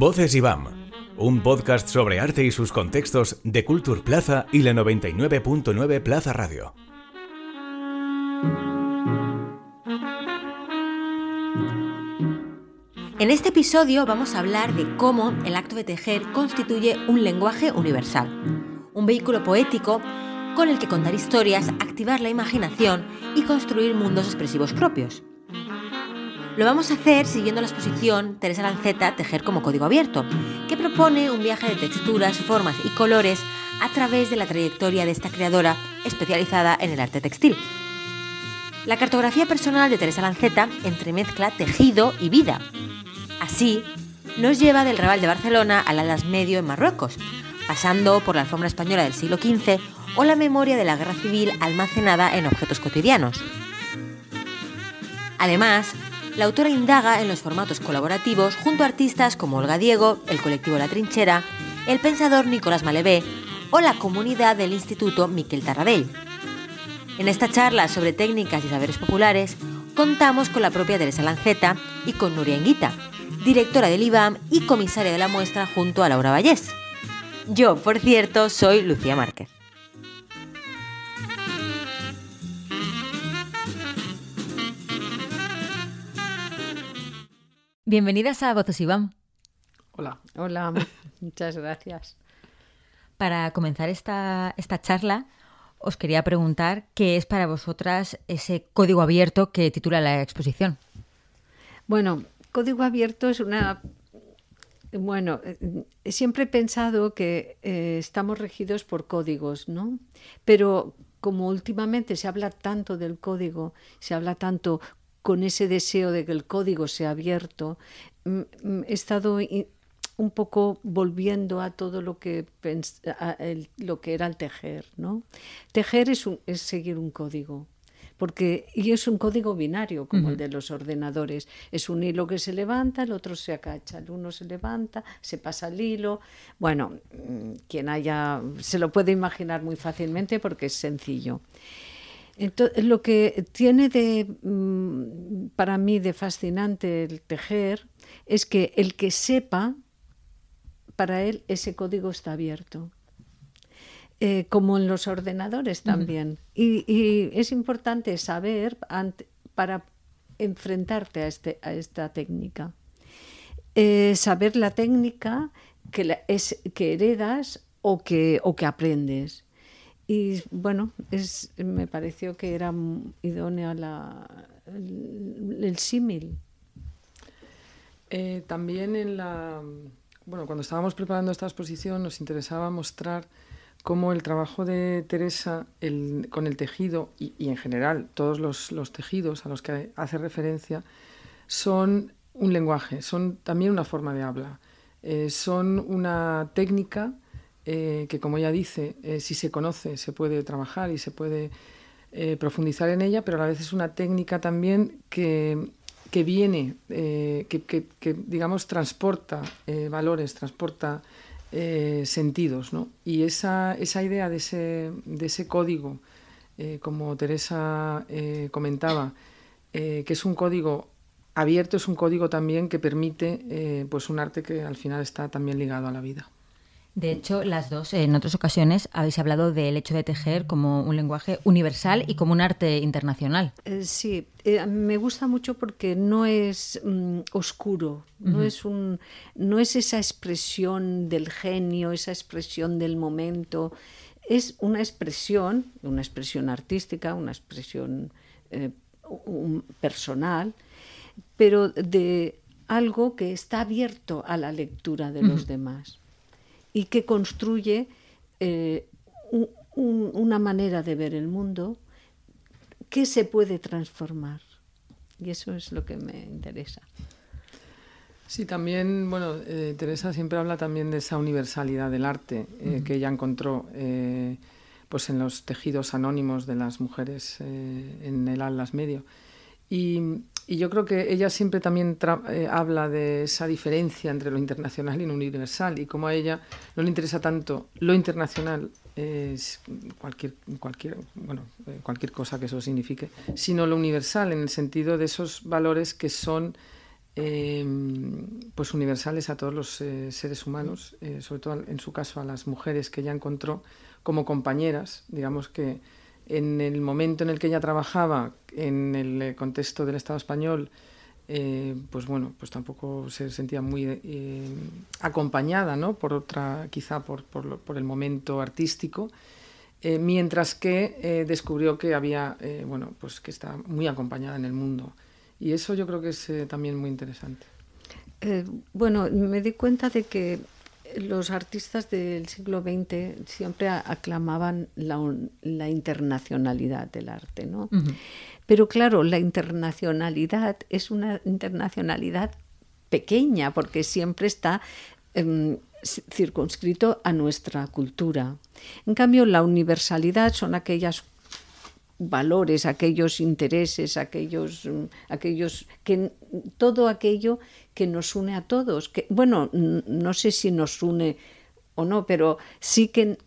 Voces IBAM, un podcast sobre arte y sus contextos de Culture Plaza y la 99.9 Plaza Radio. En este episodio vamos a hablar de cómo el acto de tejer constituye un lenguaje universal, un vehículo poético con el que contar historias, activar la imaginación y construir mundos expresivos propios. Lo vamos a hacer siguiendo la exposición Teresa Lanceta Tejer como Código Abierto, que propone un viaje de texturas, formas y colores a través de la trayectoria de esta creadora especializada en el arte textil. La cartografía personal de Teresa Lanceta entremezcla tejido y vida. Así, nos lleva del Raval de Barcelona al Alas Medio en Marruecos, pasando por la alfombra española del siglo XV o la memoria de la guerra civil almacenada en objetos cotidianos. Además, la autora indaga en los formatos colaborativos junto a artistas como Olga Diego, el colectivo La Trinchera, el pensador Nicolás Malevé o la comunidad del Instituto Miquel Tarradell. En esta charla sobre técnicas y saberes populares, contamos con la propia Teresa Lanceta y con Nuria Enguita, directora del IBAM y comisaria de la muestra junto a Laura Vallés. Yo, por cierto, soy Lucía Márquez. Bienvenidas a Voces Iván. Hola. Hola, muchas gracias. Para comenzar esta, esta charla, os quería preguntar qué es para vosotras ese código abierto que titula la exposición. Bueno, código abierto es una... Bueno, eh, siempre he pensado que eh, estamos regidos por códigos, ¿no? Pero como últimamente se habla tanto del código, se habla tanto con ese deseo de que el código sea abierto, mm, mm, he estado un poco volviendo a todo lo que, lo que era el tejer. ¿no? Tejer es, es seguir un código. Porque, y es un código binario, como el de los ordenadores. Es un hilo que se levanta, el otro se acacha, el uno se levanta, se pasa el hilo. Bueno, mm, quien haya, se lo puede imaginar muy fácilmente porque es sencillo. Entonces, lo que tiene de, mm, para mí de fascinante el tejer es que el que sepa, para él ese código está abierto. Eh, como en los ordenadores también. y, es importante saber para enfrentarte a, este, a esta técnica. Eh, saber la técnica que, es, que heredas o que, o que aprendes. Y bueno, me pareció que era idónea la, el, símil. Eh, también en la, bueno, cuando estábamos preparando esta exposición nos interesaba mostrar cómo el trabajo de Teresa con el tejido y, en general todos los, los, tejidos a los que hace referencia son un lenguaje, son también una forma de habla, eh, son una técnica eh, que como ella dice, eh, si se conoce se puede trabajar y se puede eh, profundizar en ella, pero a la vez es una técnica también que, que viene, que, que, digamos transporta valores, transporta sentidos. ¿no? Y esa, esa idea de ese, de ese código, como Teresa comentaba, que es un código abierto, es un código también que permite pues un arte que al final está también ligado a la vida. De hecho, las dos, en otras ocasiones, habéis hablado del hecho de tejer como un lenguaje universal y como un arte internacional. Eh, sí, eh, me gusta mucho porque no es mm, oscuro, no, es un, no es esa expresión del genio, esa expresión del momento. Es una expresión, una expresión artística, una expresión eh, personal, pero de algo que está abierto a la lectura de los demás y que construye eh, una manera de ver el mundo que se puede transformar. Y eso es lo que me interesa. Sí, también, bueno, eh, Teresa siempre habla también de esa universalidad del arte eh, que ella encontró pues en los tejidos anónimos de las mujeres en el Atlas Medio. Y, y yo creo que ella siempre también eh, habla de esa diferencia entre lo internacional y lo universal y como a ella no le interesa tanto lo internacional, es cualquier, cualquier, bueno, eh, cualquier cosa que eso signifique, sino lo universal en el sentido de esos valores que son em, pues universales a todos los eh, seres humanos, eh, sobre todo en su caso a las mujeres que ella encontró como compañeras, digamos que en el momento en el que ella trabajaba en el eh, contexto del Estado español, pues bueno, pues tampoco se sentía muy acompañada, ¿no? Por otra, quizá por, por el momento artístico. Eh, mientras que eh, descubrió que había, eh, bueno, pues que está muy acompañada en el mundo. Y eso yo creo que es también muy interesante. bueno, me di cuenta de que los artistas del siglo XX siempre aclamaban la, internacionalidad del arte, ¿no? Pero claro, la internacionalidad es una internacionalidad pequeña porque siempre está em, circunscrito a nuestra cultura. En cambio, la universalidad son aquellos valores, aquellos intereses, aquellos, mm, aquellos que todo aquello que nos une a todos. Bueno, no sé si nos une o no, pero sí que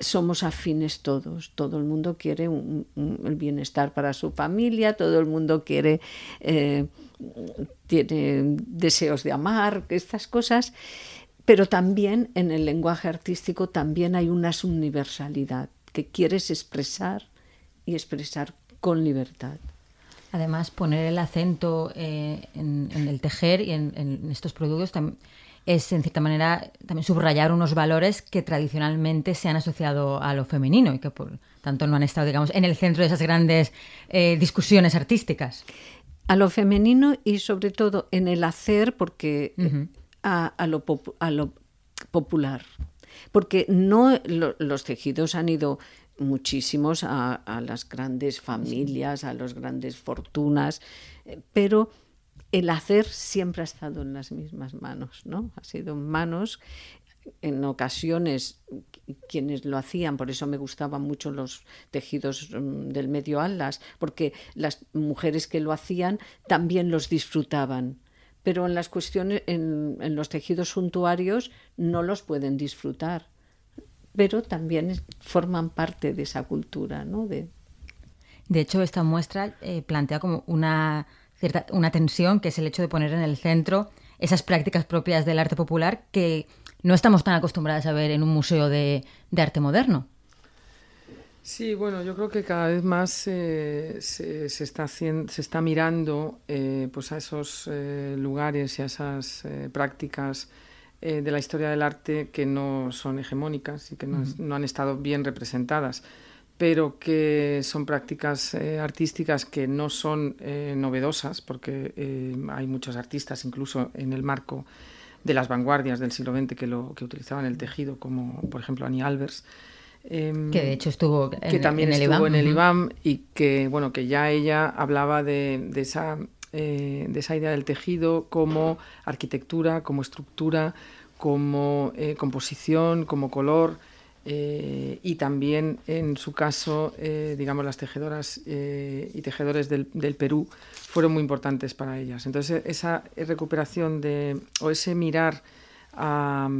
somos afines todos. Todo el mundo quiere el bienestar para su familia, todo el mundo quiere eh, tiene deseos de amar, estas cosas pero también en el lenguaje artístico también hay una universalidad que quieres expresar y expresar con libertad. Además, poner el acento eh, en, el tejer y en, estos productos es, en cierta manera, también subrayar unos valores que tradicionalmente se han asociado a lo femenino y que, por tanto, no han estado, digamos, en el centro de esas grandes eh, discusiones artísticas. A lo femenino y, sobre todo, en el hacer, porque a, lo, popular. Porque no los tejidos han ido muchísimos a, las grandes familias, a las grandes fortunas, eh, pero el hacer siempre ha estado en las mismas manos, ¿no? Ha sido en manos, en ocasiones quienes lo hacían, por eso me gustaban mucho los tejidos mm, del medio alas, porque las mujeres que lo hacían también los disfrutaban pero en las cuestiones, en, los tejidos suntuarios no los pueden disfrutar, pero también forman parte de esa cultura, ¿no? De, de hecho, esta muestra eh, plantea como una cierta una tensión, que es el hecho de poner en el centro esas prácticas propias del arte popular que no estamos tan acostumbradas a ver en un museo de arte moderno. Sí, bueno, yo creo que cada vez más eh, se, está haciendo, se está mirando eh, pues a esos eh, lugares y a esas prácticas de la historia del arte que no son hegemónicas y que no, no han estado bien representadas, pero que son prácticas artísticas que no son novedosas, porque hay muchos artistas, incluso en el marco de las vanguardias del siglo XX, que, lo, que utilizaban el tejido, como por ejemplo Annie Albers. Em, que de hecho estuvo en, que también el estuvo IBAM. en el IBAM y que bueno que ya ella hablaba de, esa eh, de esa idea del tejido como arquitectura como estructura como eh, composición como color eh, y también en su caso digamos las tejedoras y tejedores del, Perú fueron muy importantes para ellas. Entonces esa recuperación de o ese mirar a,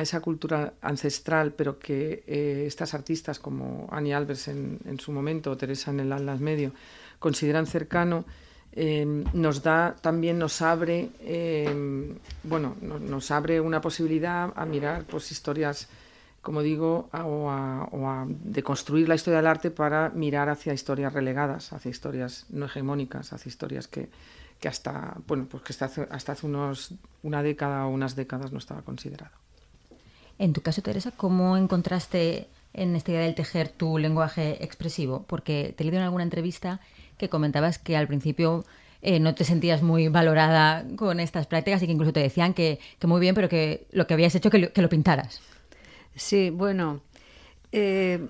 esa cultura ancestral, pero que estas artistas como Annie Albers en, su momento o Teresa en el Atlas Medio consideran cercano, em, nos da también nos abre em, bueno nos abre una posibilidad a mirar pues historias como digo o a, de construir la historia del arte para mirar hacia historias relegadas hacia historias no hegemónicas hacia historias que que hasta, bueno, pues que hasta hace, hasta hace unos, una década o unas décadas no estaba considerado. En tu caso, Teresa, ¿cómo encontraste en esta idea del tejer tu lenguaje expresivo? Porque te he leído en alguna entrevista que comentabas que al principio eh, no te sentías muy valorada con estas prácticas y que incluso te decían que, que muy bien, pero que lo que habías hecho que lo, que lo pintaras. Sí, bueno, eh,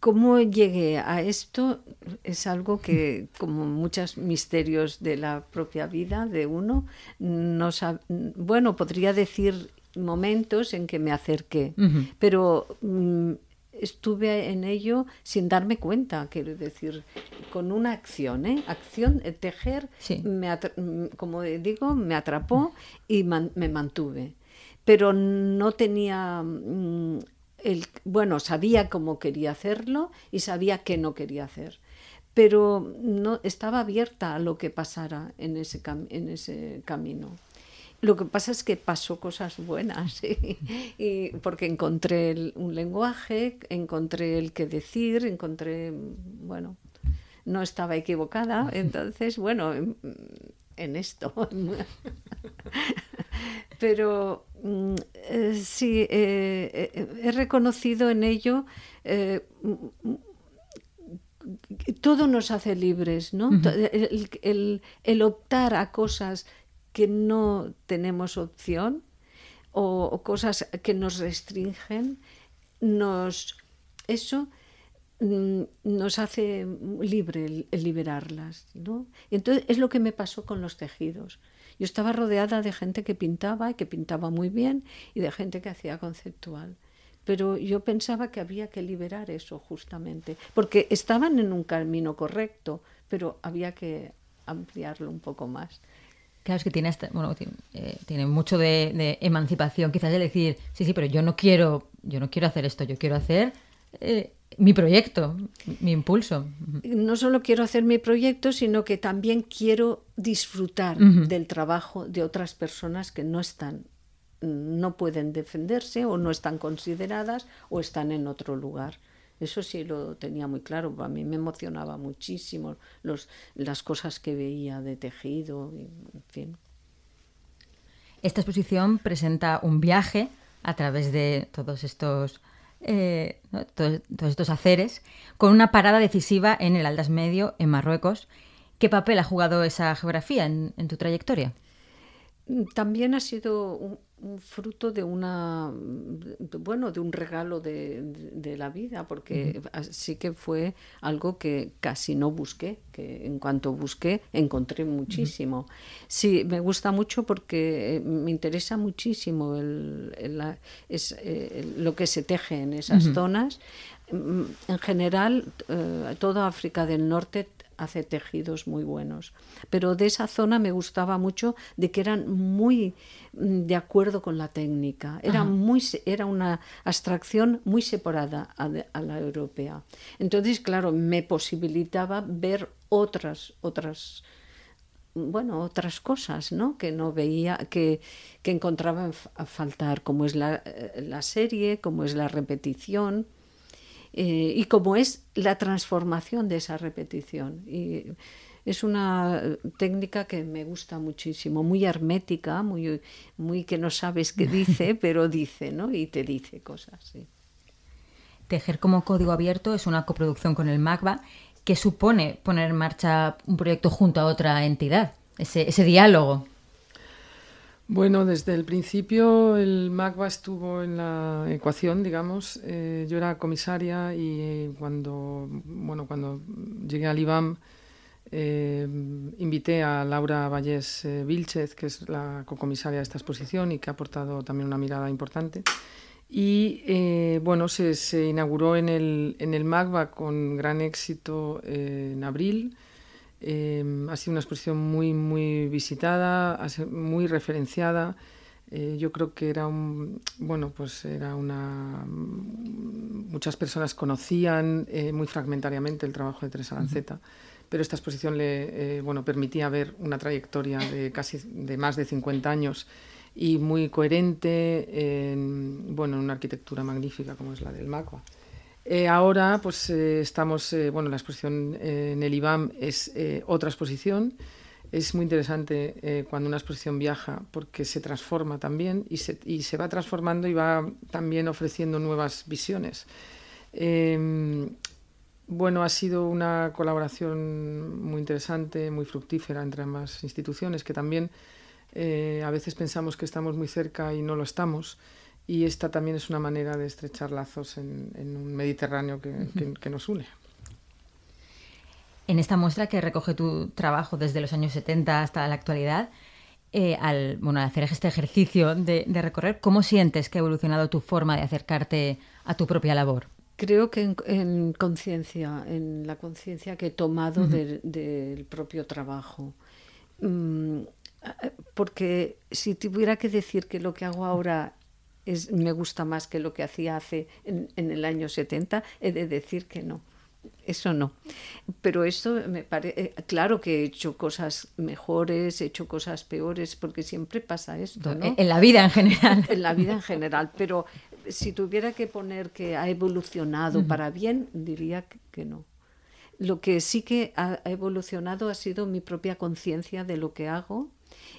¿Cómo llegué a esto? Es algo que, como muchos misterios de la propia vida de uno, no bueno, podría decir momentos en que me acerqué, pero mm, estuve en ello sin darme cuenta, quiero decir, con una acción, ¿eh? Acción, eh, tejer, me mm, como digo, me atrapó y me mantuve. Pero no tenía... Mm, bueno, sabía cómo quería hacerlo y sabía qué no quería hacer. pero no estaba abierta a lo que pasara en ese, en ese camino. Lo que pasa es que pasó cosas buenas, y, porque encontré un lenguaje, encontré el que decir, encontré, bueno, no estaba equivocada, entonces, bueno, en, esto. Pero mm, eh, sí, eh, eh, he reconocido en ello todo nos hace libres, ¿no? el, optar a cosas que no tenemos opción o, cosas que nos restringen, nos, eso mm, nos hace libre liberarlas. ¿no? entonces es lo que me pasó con los tejidos. Yo estaba rodeada de gente que pintaba y que pintaba muy bien y de gente que hacía conceptual. Pero yo pensaba que había que liberar eso justamente, porque estaban en un camino correcto, pero había que ampliarlo un poco más. Claro, es que tiene, bueno, eh, tiene, mucho de, emancipación, quizás de decir, sí, sí, pero yo no quiero, yo no quiero hacer esto, yo quiero hacer eh, mi proyecto, mi impulso. No solo quiero hacer mi proyecto, sino que también quiero disfrutar del trabajo de otras personas que no están, no pueden defenderse o no están consideradas o están en otro lugar. Eso sí lo tenía muy claro. A mí me emocionaba muchísimo los, las cosas que veía de tejido, en fin. Esta exposición presenta un viaje a través de todos estos, eh, todos, estos haceres, con una parada decisiva en el Aldas Medio, en Marruecos. ¿Qué papel ha jugado esa geografía en, en tu trayectoria? También ha sido un fruto de una bueno de un regalo de, de, la vida porque sí que fue algo que casi no busqué que en cuanto busqué encontré muchísimo. Sí me gusta mucho porque eh, me interesa muchísimo el, es, eh, lo que se teje en esas zonas. Mm, en general eh, toda África del Norte hace tejidos muy buenos. Pero de esa zona me gustaba mucho de que eran muy mm, de acuerdo con la técnica. Era, muy, era una abstracción muy separada a, la europea. Entonces, claro, me posibilitaba ver otras, otras bueno, otras cosas, ¿no? Que no veía, que, que encontraba a faltar, como es la, eh, la serie, como es la repetición. Eh, y cómo es la transformación de esa repetición. Y es una técnica que me gusta muchísimo, muy hermética, muy, muy que no sabes qué dice, pero dice, ¿no? Y te dice cosas. Tejer como código abierto es una coproducción con el MACBA que supone poner en marcha un proyecto junto a otra entidad, ese, ese diálogo. Bueno, desde el principio el MACBA estuvo en la ecuación, digamos. Eh, yo era comisaria y eh, cuando, bueno, cuando llegué al IBAM eh, invité a Laura Vallés Vilchez, que es la cocomisaria de esta exposición y que ha aportado también una mirada importante. Y bueno, se, se, inauguró en el, en el MACBA con gran éxito en abril Em, ha sido una exposición muy, muy visitada, muy referenciada. Eh, yo creo que era un, bueno, pues era una, muchas personas conocían eh, muy fragmentariamente el trabajo de Teresa Lanceta, pero esta exposición le, eh, bueno, permitía ver una trayectoria de casi de más de 50 años y muy coherente en, bueno, en una arquitectura magnífica como es la del Macua. Eh, ahora, pues eh, estamos, eh, bueno, la exposición en el IBAM es otra exposición. Es muy interesante cuando una exposición viaja porque se transforma también y se, y se va transformando y va también ofreciendo nuevas visiones. Em, bueno, ha sido una colaboración muy interesante, muy fructífera entre ambas instituciones que también a veces pensamos que estamos muy cerca y no lo estamos y esta también es una manera de estrechar lazos en, un Mediterráneo que, nos une. En esta muestra que recoge tu trabajo desde los años 70 hasta la actualidad, eh, al, bueno, hacer este ejercicio de, recorrer, ¿cómo sientes que ha evolucionado tu forma de acercarte a tu propia labor? Creo que en, conciencia, en la conciencia que he tomado del propio trabajo. Mm, porque si tuviera que decir que lo que hago ahora me gusta más que lo que hacía hace en, el año 70, he de decir que no. eso no. Pero esto me parece, eh, claro que he hecho cosas mejores, he hecho cosas peores, porque siempre pasa esto, ¿no? En la vida en general. En la vida en general, pero si tuviera que poner que ha evolucionado para bien, diría que no. Lo que sí que ha evolucionado ha sido mi propia conciencia de lo que hago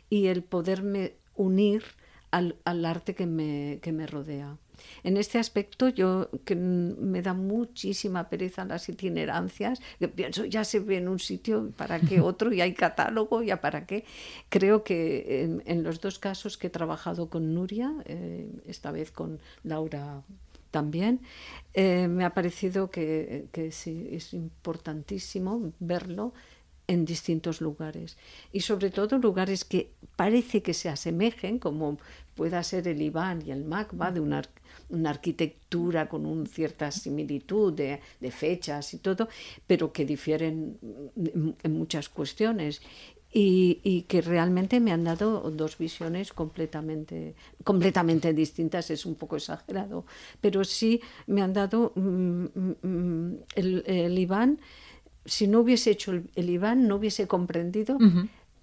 y el poderme unir al, arte que me, que me rodea. En este aspecto yo que me da muchísima pereza las itinerancias, que pienso ya se ve en un sitio, ¿para qué otro? Y hay catálogo, ¿ya para qué? Creo que en, los dos casos que he trabajado con Nuria, eh, esta vez con Laura también, eh, me ha parecido que, que sí, es importantísimo verlo en distintos lugares y sobre todo lugares que parece que se asemejen, como pueda ser el Iván y el MACBA, de una, una arquitectura con una cierta similitud de, fechas y todo, pero que difieren en muchas cuestiones. Y, y, que realmente me han dado dos visiones completamente, completamente distintas, es un poco exagerado, pero sí me han dado mm, mm, mm, el, el Iván si no hubiese hecho el, Iván, no hubiese comprendido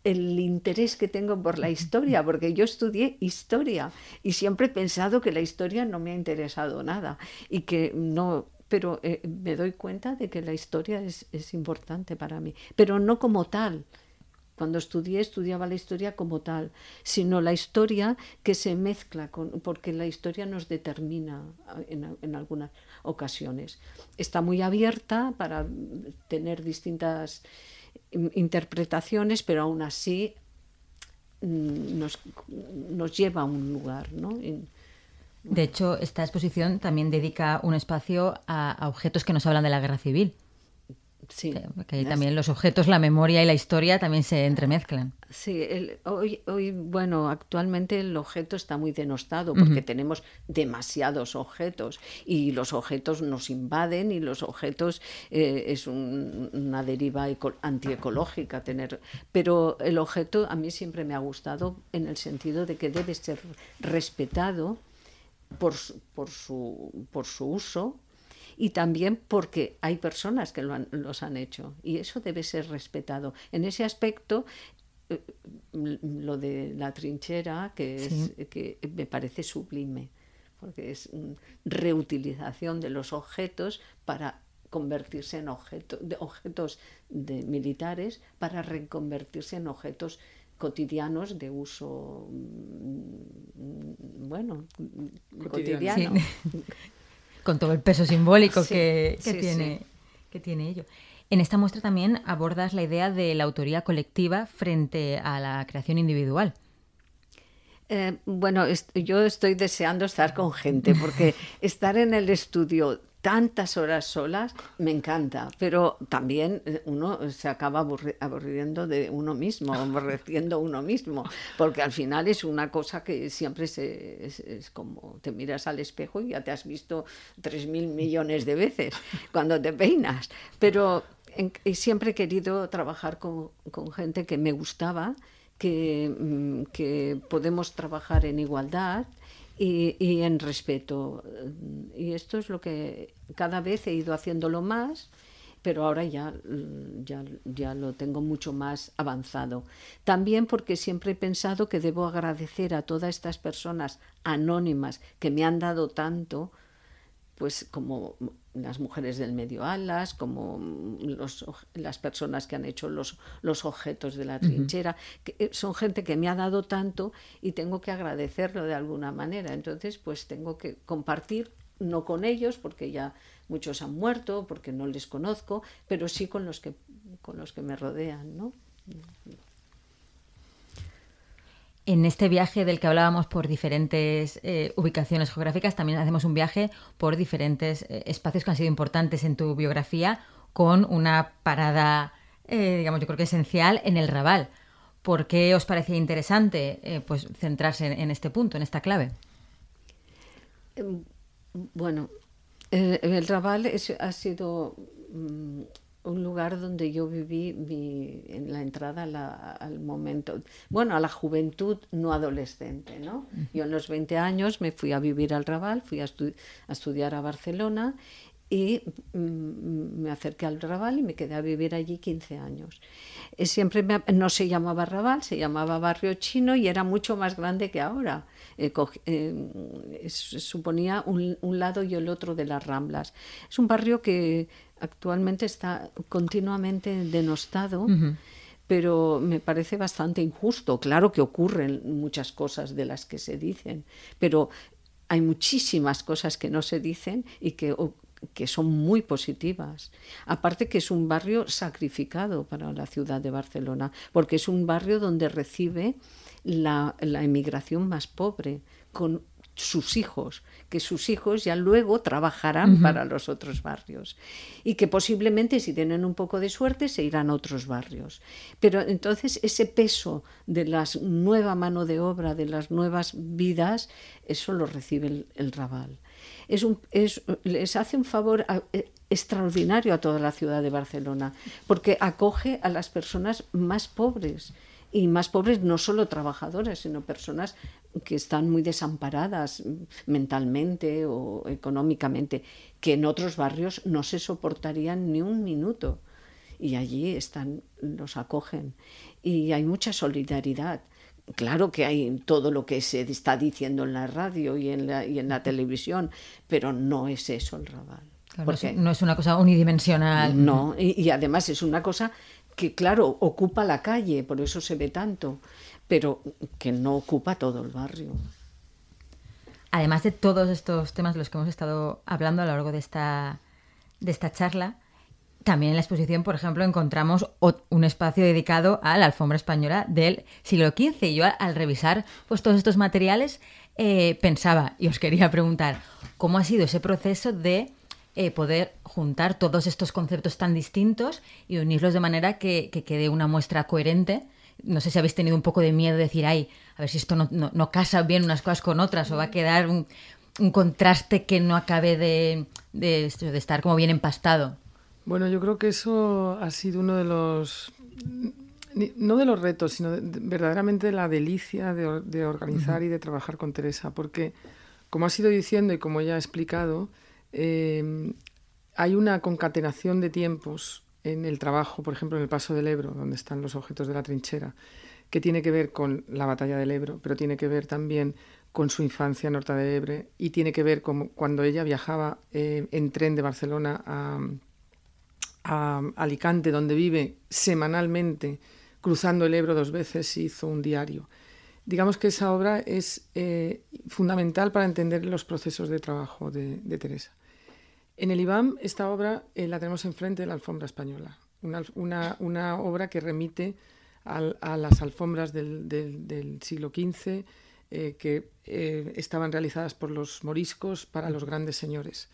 el interés que tengo por la historia, porque yo estudié historia y siempre he pensado que la historia no me ha interesado nada y que no, pero eh, me doy cuenta de que la historia es, es, importante para mí, pero no como tal. Cuando estudié, estudiaba la historia como tal, sino la historia que se mezcla con, porque la historia nos determina en, en algunas ocasiones. Está muy abierta para tener distintas interpretaciones, pero aún así mm, nos, nos lleva a un lugar. ¿no? de hecho, esta exposición también dedica un espacio a, objetos que nos hablan de la guerra civil. Sí. Que también los objetos, la memoria y la historia también se entremezclan. Sí, hoy, hoy, bueno, actualmente el objeto está muy denostado porque tenemos demasiados objetos y los objetos nos invaden y los objetos eh, es una deriva antiecológica tener. Pero el objeto a mí siempre me ha gustado en el sentido de que debe ser respetado por, por, su, por su uso y también porque hay personas que lo los han hecho y eso debe ser respetado. En ese aspecto, eh, lo de la trinchera, que, es, que me parece sublime, porque es reutilización de los objetos para convertirse en objetos de, objetos de militares para reconvertirse en objetos cotidianos de uso mm, bueno cotidiano, con todo el peso simbólico que, tiene, que tiene ello. En esta muestra también abordas la idea de la autoría colectiva frente a la creación individual. Eh, bueno, yo estoy deseando estar con gente porque estar en el estudio tantas horas solas me encanta, pero también eh, uno se acaba aburriendo de uno mismo, aborreciendo uno mismo, porque al final es una cosa que siempre se, es, como te miras al espejo y ya te has visto tres mil millones de veces cuando te peinas, pero siempre he querido trabajar con, con gente que me gustaba, que, mm, que podemos trabajar en igualdad y, en respeto. Y esto es lo que cada vez he ido haciéndolo más, pero ahora ya, ya, ya lo tengo mucho más avanzado. También porque siempre he pensado que debo agradecer a todas estas personas anónimas que me han dado tanto, pues como las mujeres del medio alas, como los, las personas que han hecho los, los objetos de la trinchera, que eh, son gente que me ha dado tanto y tengo que agradecerlo de alguna manera. Entonces, pues tengo que compartir, no con ellos, porque ya muchos han muerto, porque no les conozco, pero sí con los que, con los que me rodean, ¿no? En este viaje del que hablábamos por diferentes eh, ubicaciones geográficas, también hacemos un viaje por diferentes eh, espacios que han sido importantes en tu biografía, con una parada, eh, digamos, yo creo que esencial en el Raval. ¿Por qué os parecía interesante pues, centrarse en, este punto, en esta clave? Em, bueno, el, Raval ha sido mm, un lugar donde yo viví mi, en la entrada al momento, bueno, a la juventud no adolescente, ¿no? Yo en los 20 años me fui a vivir al Raval, fui a, estudiar a Barcelona y mm, me acerqué al Raval y me quedé a vivir allí 15 años. Eh, siempre no se llamaba Raval, se llamaba Barrio Chino y era mucho más grande que ahora. Eh, eh, suponía un, lado y el otro de las Ramblas. Es un barrio que actualmente está continuamente denostado. pero me parece bastante injusto. Claro que ocurren muchas cosas de las que se dicen, pero hay muchísimas cosas que no se dicen y que que son muy positivas. Aparte que es un barrio sacrificado para la ciudad de Barcelona, porque es un barrio donde recibe la, la emigración más pobre, con sus hijos, que sus hijos ya luego trabajarán para los otros barrios y que posiblemente si tienen un poco de suerte se irán a otros barrios. Pero entonces ese peso de la nueva mano de obra, de las nuevas vidas, eso lo recibe el, el Raval es un, es, les hace un favor eh, extraordinario a toda la ciudad de Barcelona, porque acoge a las personas más pobres. Y más pobres no solo trabajadoras, sino personas que están muy desamparadas mentalmente o económicamente, que en otros barrios no se soportarían ni un minuto. Y allí están, los acogen. Y hay mucha solidaridad claro que hay todo lo que se está diciendo en la radio y en la, y en la televisión, pero no es eso el Raval. porque, no es una cosa unidimensional. No, y, además es una cosa que, claro, ocupa la calle, por eso se ve tanto, pero que no ocupa todo el barrio. Además de todos estos temas de los que hemos estado hablando a lo largo de esta, de esta charla, también en la exposición, por ejemplo, encontramos un espacio dedicado a la alfombra española del siglo XV. Y yo al revisar pues, todos estos materiales eh, pensaba y os quería preguntar, ¿cómo ha sido ese proceso de eh, poder juntar todos estos conceptos tan distintos y unirlos de manera que, quede una muestra coherente? No sé si habéis tenido un poco de miedo de decir, ay, a ver si esto no, casa bien unas cosas con otras o va a quedar un, contraste que no acabe de, de estar como bien empastado. Bueno, yo creo que eso ha sido uno de los, no de los retos, sino verdaderamente la delicia de, organizar y de trabajar con Teresa, porque como ha sido diciendo y como ya ha explicado, em, hay una concatenación de tiempos en el trabajo, por ejemplo, en el Paso del Ebro, donde están los objetos de la trinchera, que tiene que ver con la batalla del Ebro, pero tiene que ver también con su infancia en Horta de Ebre y tiene que ver con cuando ella viajaba eh, en tren de Barcelona a, a Alicante, donde vive semanalmente, cruzando el Ebro dos veces, hizo un diario. Digamos que esa obra es eh, fundamental para entender los procesos de trabajo de, Teresa. En el IBAM, esta obra eh, la tenemos enfrente de la alfombra española, una, obra que remite a las alfombras del, siglo XV, eh, que estaban realizadas por los moriscos para los grandes señores.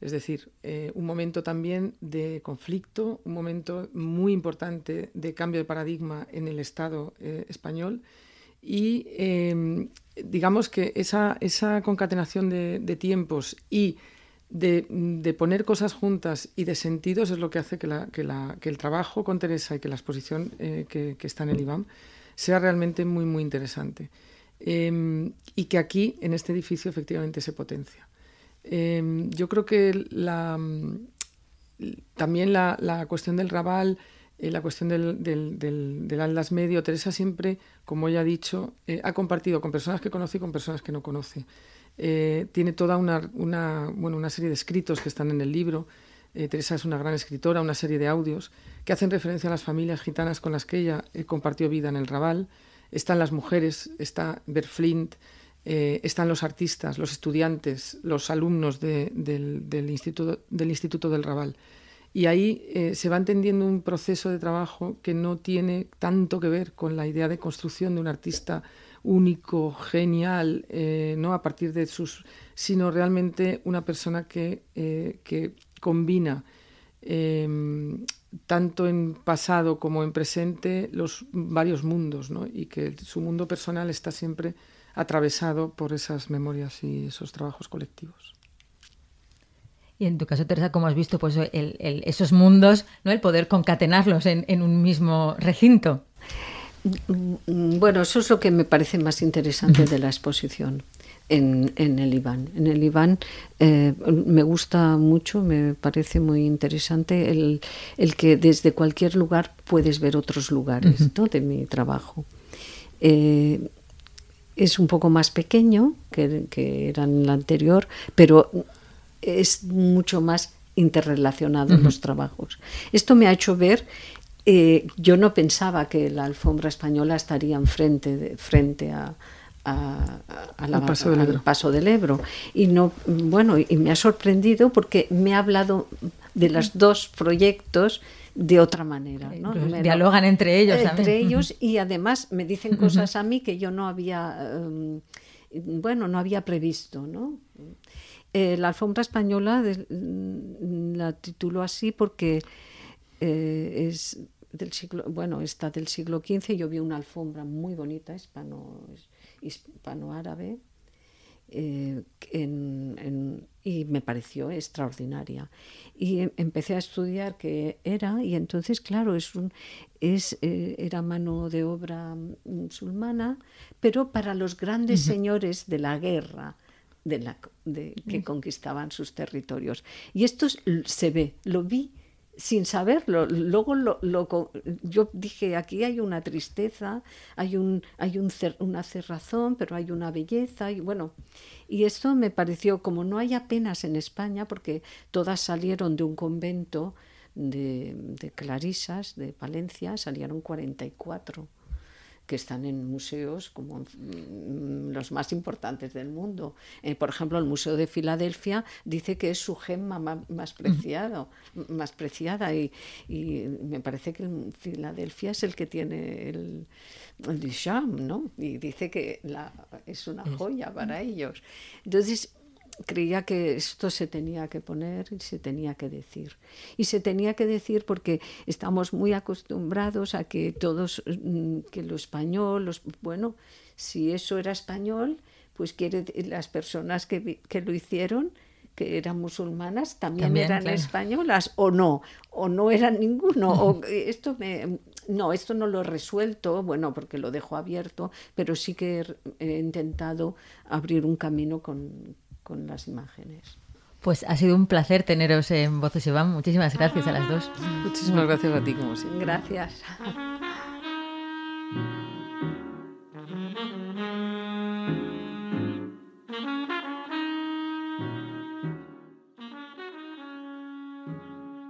Es decir, un momento también de conflicto, un momento muy importante de cambio de paradigma en el Estado español y em, digamos que esa, esa concatenación de, tiempos y de, poner cosas juntas y de sentidos es lo que hace que, el trabajo con Teresa y que la exposición eh, que, está en el IBAM sea realmente muy, muy interesante. Em, y que aquí, en este edificio, efectivamente se potencia. Em, yo creo que la, también la, cuestión del Raval, eh, la cuestión del, del, Atlas Medio, Teresa siempre, como ya ha dicho, eh, ha compartido con personas que conoce y con personas que no conoce. Eh, tiene toda una, serie de escritos que están en el libro. Teresa es una gran escritora, una serie de audios que hacen referencia a las familias gitanas con las que ella compartió vida en el Raval. Están las mujeres, está Berflint, están los artistas, los estudiantes, los alumnos del, instituto, del Instituto del Raval. Y ahí eh, se va entendiendo un proceso de trabajo que no tiene tanto que ver con la idea de construcción de un artista único, genial, eh, no a partir de sus, sino realmente una persona que, que combina em, tanto en pasado como en presente los varios mundos, ¿no? y que su mundo personal está siempre atravesado por esas memorias y esos trabajos colectivos. Y en tu caso, Teresa, como has visto, pues esos mundos, ¿no? el poder concatenarlos en, un mismo recinto. Bueno, eso es lo que me parece más interesante de la exposición. en, el Iván. En el Iván eh, me gusta mucho, me parece muy interesante el, que desde cualquier lugar puedes ver otros lugares de mi trabajo. Eh, es un poco más pequeño que, que, era en el anterior, pero es mucho más interrelacionado en los trabajos. Esto me ha hecho ver eh, yo no pensaba que la alfombra española estaría frente, frente a, la, paso del al paso del Ebro. Y, no, bueno, y me ha sorprendido porque me ha hablado de los dos proyectos de otra manera. ¿no? Dialogan entre ellos. Entre ellos y además me dicen cosas a mí que yo no había, em, bueno, no había previsto. ¿no? Eh, la alfombra española mm, la titulo así porque eh, es del siglo, bueno, está del siglo XV. Yo vi una alfombra muy bonita, hispano, hispano-árabe, eh, y me pareció extraordinaria. Y em, empecé a estudiar qué era, y entonces, claro, es un, es, eh, era mano de obra musulmana, pero para los grandes señores de la guerra. De la, de, que conquistaban sus territorios. Y esto se ve, lo vi sin saberlo. Luego lo, yo dije, aquí hay una tristeza, hay, un, hay un una cerrazón, pero hay una belleza. Y bueno, y esto me pareció, como no hay apenas en España, porque todas salieron de un convento de, de clarisas de Palencia, salieron 44 que están en museos como mm, los más importantes del mundo. Eh, por ejemplo, el Museo de Filadelfia dice que es su gema más, preciado, más preciada y, me parece que Filadelfia es el que tiene el, el ¿no? Y dice que la, es una joya para ellos. Entonces, creía que esto se tenía que poner y se tenía que decir. Y se tenía que decir porque estamos muy acostumbrados a que todos, mm, que lo español, los, bueno, si eso era español, pues quiere las personas que, que lo hicieron que eran musulmanas también, eran españolas o no o no eran ninguno o esto me no esto no lo he resuelto bueno porque lo dejo abierto pero sí que he intentado abrir un camino con, con las imágenes. Pues ha sido un placer teneros en Voces Iván. Muchísimas gracias a las dos. Muchísimas gracias a ti, como siempre. Gracias.